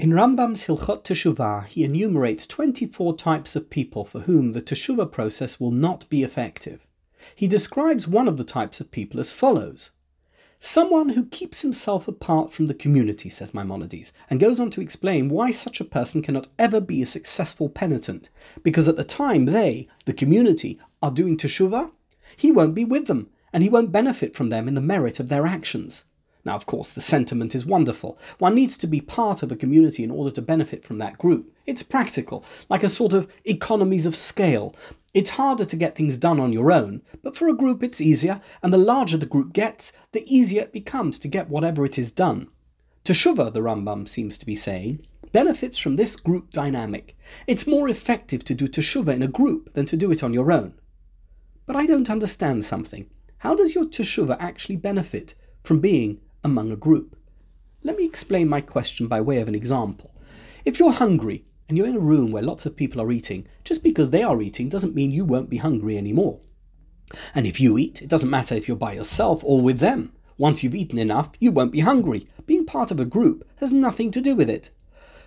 In Rambam's Hilchot Teshuvah, he enumerates 24 types of people for whom the Teshuvah process will not be effective. He describes one of the types of people as follows Someone who keeps himself apart from the community, says Maimonides, and goes on to explain why such a person cannot ever be a successful penitent, because at the time they, the community, are doing teshuvah, he won't be with them, and he won't benefit from them in the merit of their actions. Now, of course, the sentiment is wonderful. One needs to be part of a community in order to benefit from that group. It's practical, like a sort of economies of scale. It's harder to get things done on your own, but for a group it's easier, and the larger the group gets, the easier it becomes to get whatever it is done. Teshuvah, the Rambam seems to be saying, benefits from this group dynamic. It's more effective to do teshuvah in a group than to do it on your own. But I don't understand something. How does your teshuvah actually benefit from being among a group. Let me explain my question by way of an example. If you're hungry and you're in a room where lots of people are eating, just because they are eating doesn't mean you won't be hungry anymore. And if you eat, it doesn't matter if you're by yourself or with them. Once you've eaten enough, you won't be hungry. Being part of a group has nothing to do with it.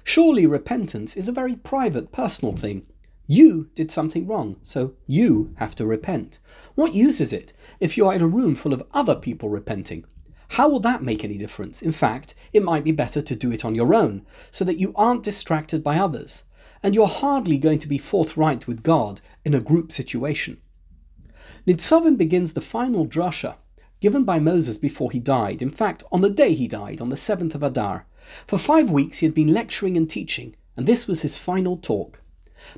Surely repentance is a very private, personal thing. You did something wrong, so you have to repent. What use is it if you are in a room full of other people repenting? How will that make any difference? In fact, it might be better to do it on your own, so that you aren't distracted by others, and you're hardly going to be forthright with God in a group situation. Nitzavim begins the final drasha given by Moses before he died, in fact, on the day he died, on the 7th of Adar. For five weeks he had been lecturing and teaching, and this was his final talk.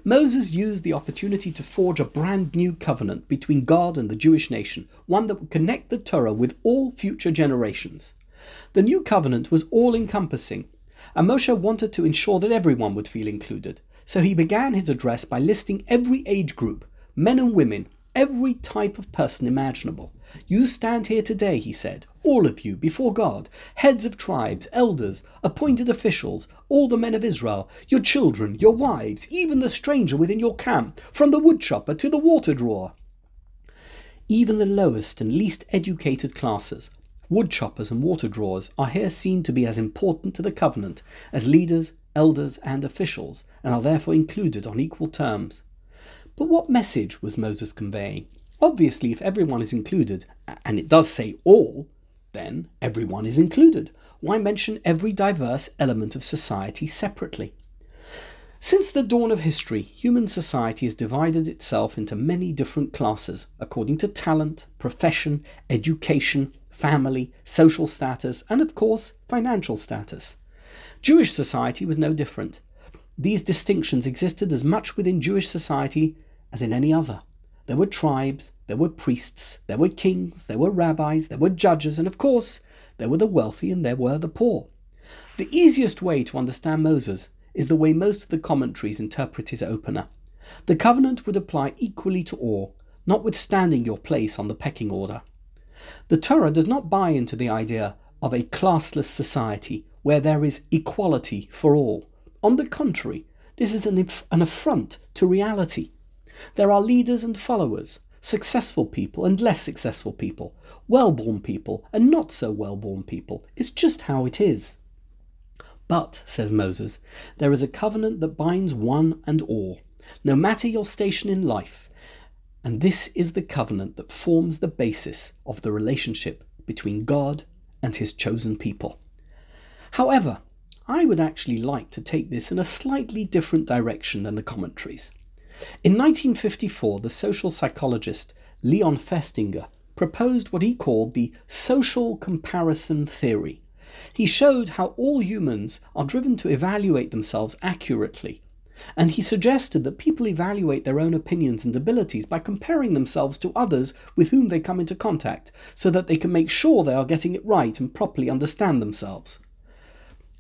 Moses used the opportunity to forge a brand new covenant between God and the Jewish nation, one that would connect the Torah with all future generations. The new covenant was all encompassing, and Moshe wanted to ensure that everyone would feel included. So he began his address by listing every age group, men and women, every type of person imaginable. You stand here today, he said, all of you, before God, heads of tribes, elders, appointed officials, all the men of Israel, your children, your wives, even the stranger within your camp, from the woodchopper to the water drawer. Even the lowest and least educated classes, woodchoppers and water drawers, are here seen to be as important to the covenant as leaders, elders, and officials, and are therefore included on equal terms. But what message was Moses conveying? Obviously, if everyone is included, and it does say all, then everyone is included. Why mention every diverse element of society separately? Since the dawn of history, human society has divided itself into many different classes according to talent, profession, education, family, social status, and of course, financial status. Jewish society was no different. These distinctions existed as much within Jewish society as in any other. There were tribes, there were priests, there were kings, there were rabbis, there were judges, and of course, there were the wealthy and there were the poor. The easiest way to understand Moses is the way most of the commentaries interpret his opener. The covenant would apply equally to all, notwithstanding your place on the pecking order. The Torah does not buy into the idea of a classless society where there is equality for all. On the contrary, this is an, an affront to reality. There are leaders and followers, successful people and less successful people, well born people and not so well born people. It's just how it is. But, says Moses, there is a covenant that binds one and all, no matter your station in life, and this is the covenant that forms the basis of the relationship between God and his chosen people. However, I would actually like to take this in a slightly different direction than the commentaries. In 1954, the social psychologist Leon Festinger proposed what he called the social comparison theory. He showed how all humans are driven to evaluate themselves accurately, and he suggested that people evaluate their own opinions and abilities by comparing themselves to others with whom they come into contact, so that they can make sure they are getting it right and properly understand themselves.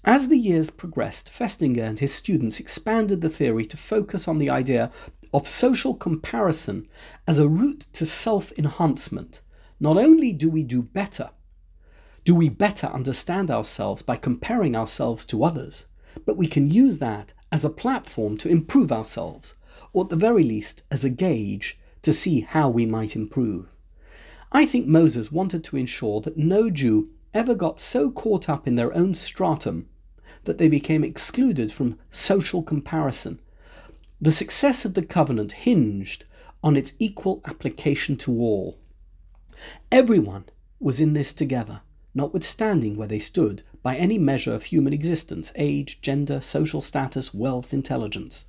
As the years progressed, Festinger and his students expanded the theory to focus on the idea of social comparison as a route to self enhancement. Not only do we do better, do we better understand ourselves by comparing ourselves to others, but we can use that as a platform to improve ourselves, or at the very least as a gauge to see how we might improve. I think Moses wanted to ensure that no Jew ever got so caught up in their own stratum that they became excluded from social comparison. The success of the covenant hinged on its equal application to all. Everyone was in this together, notwithstanding where they stood by any measure of human existence age, gender, social status, wealth, intelligence.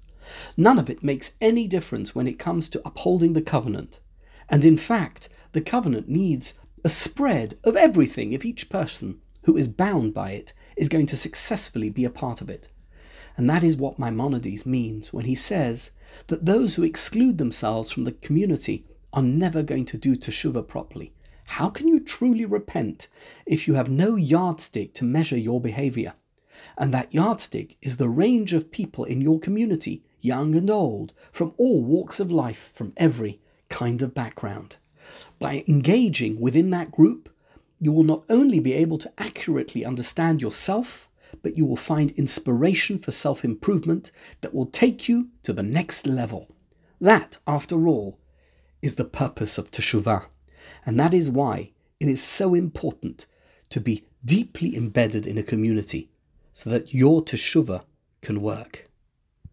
None of it makes any difference when it comes to upholding the covenant. And in fact, the covenant needs a spread of everything if each person who is bound by it is going to successfully be a part of it. And that is what Maimonides means when he says that those who exclude themselves from the community are never going to do teshuvah properly. How can you truly repent if you have no yardstick to measure your behavior? And that yardstick is the range of people in your community, young and old, from all walks of life, from every kind of background. By engaging within that group, you will not only be able to accurately understand yourself, but you will find inspiration for self improvement that will take you to the next level. That, after all, is the purpose of Teshuvah. And that is why it is so important to be deeply embedded in a community so that your Teshuvah can work.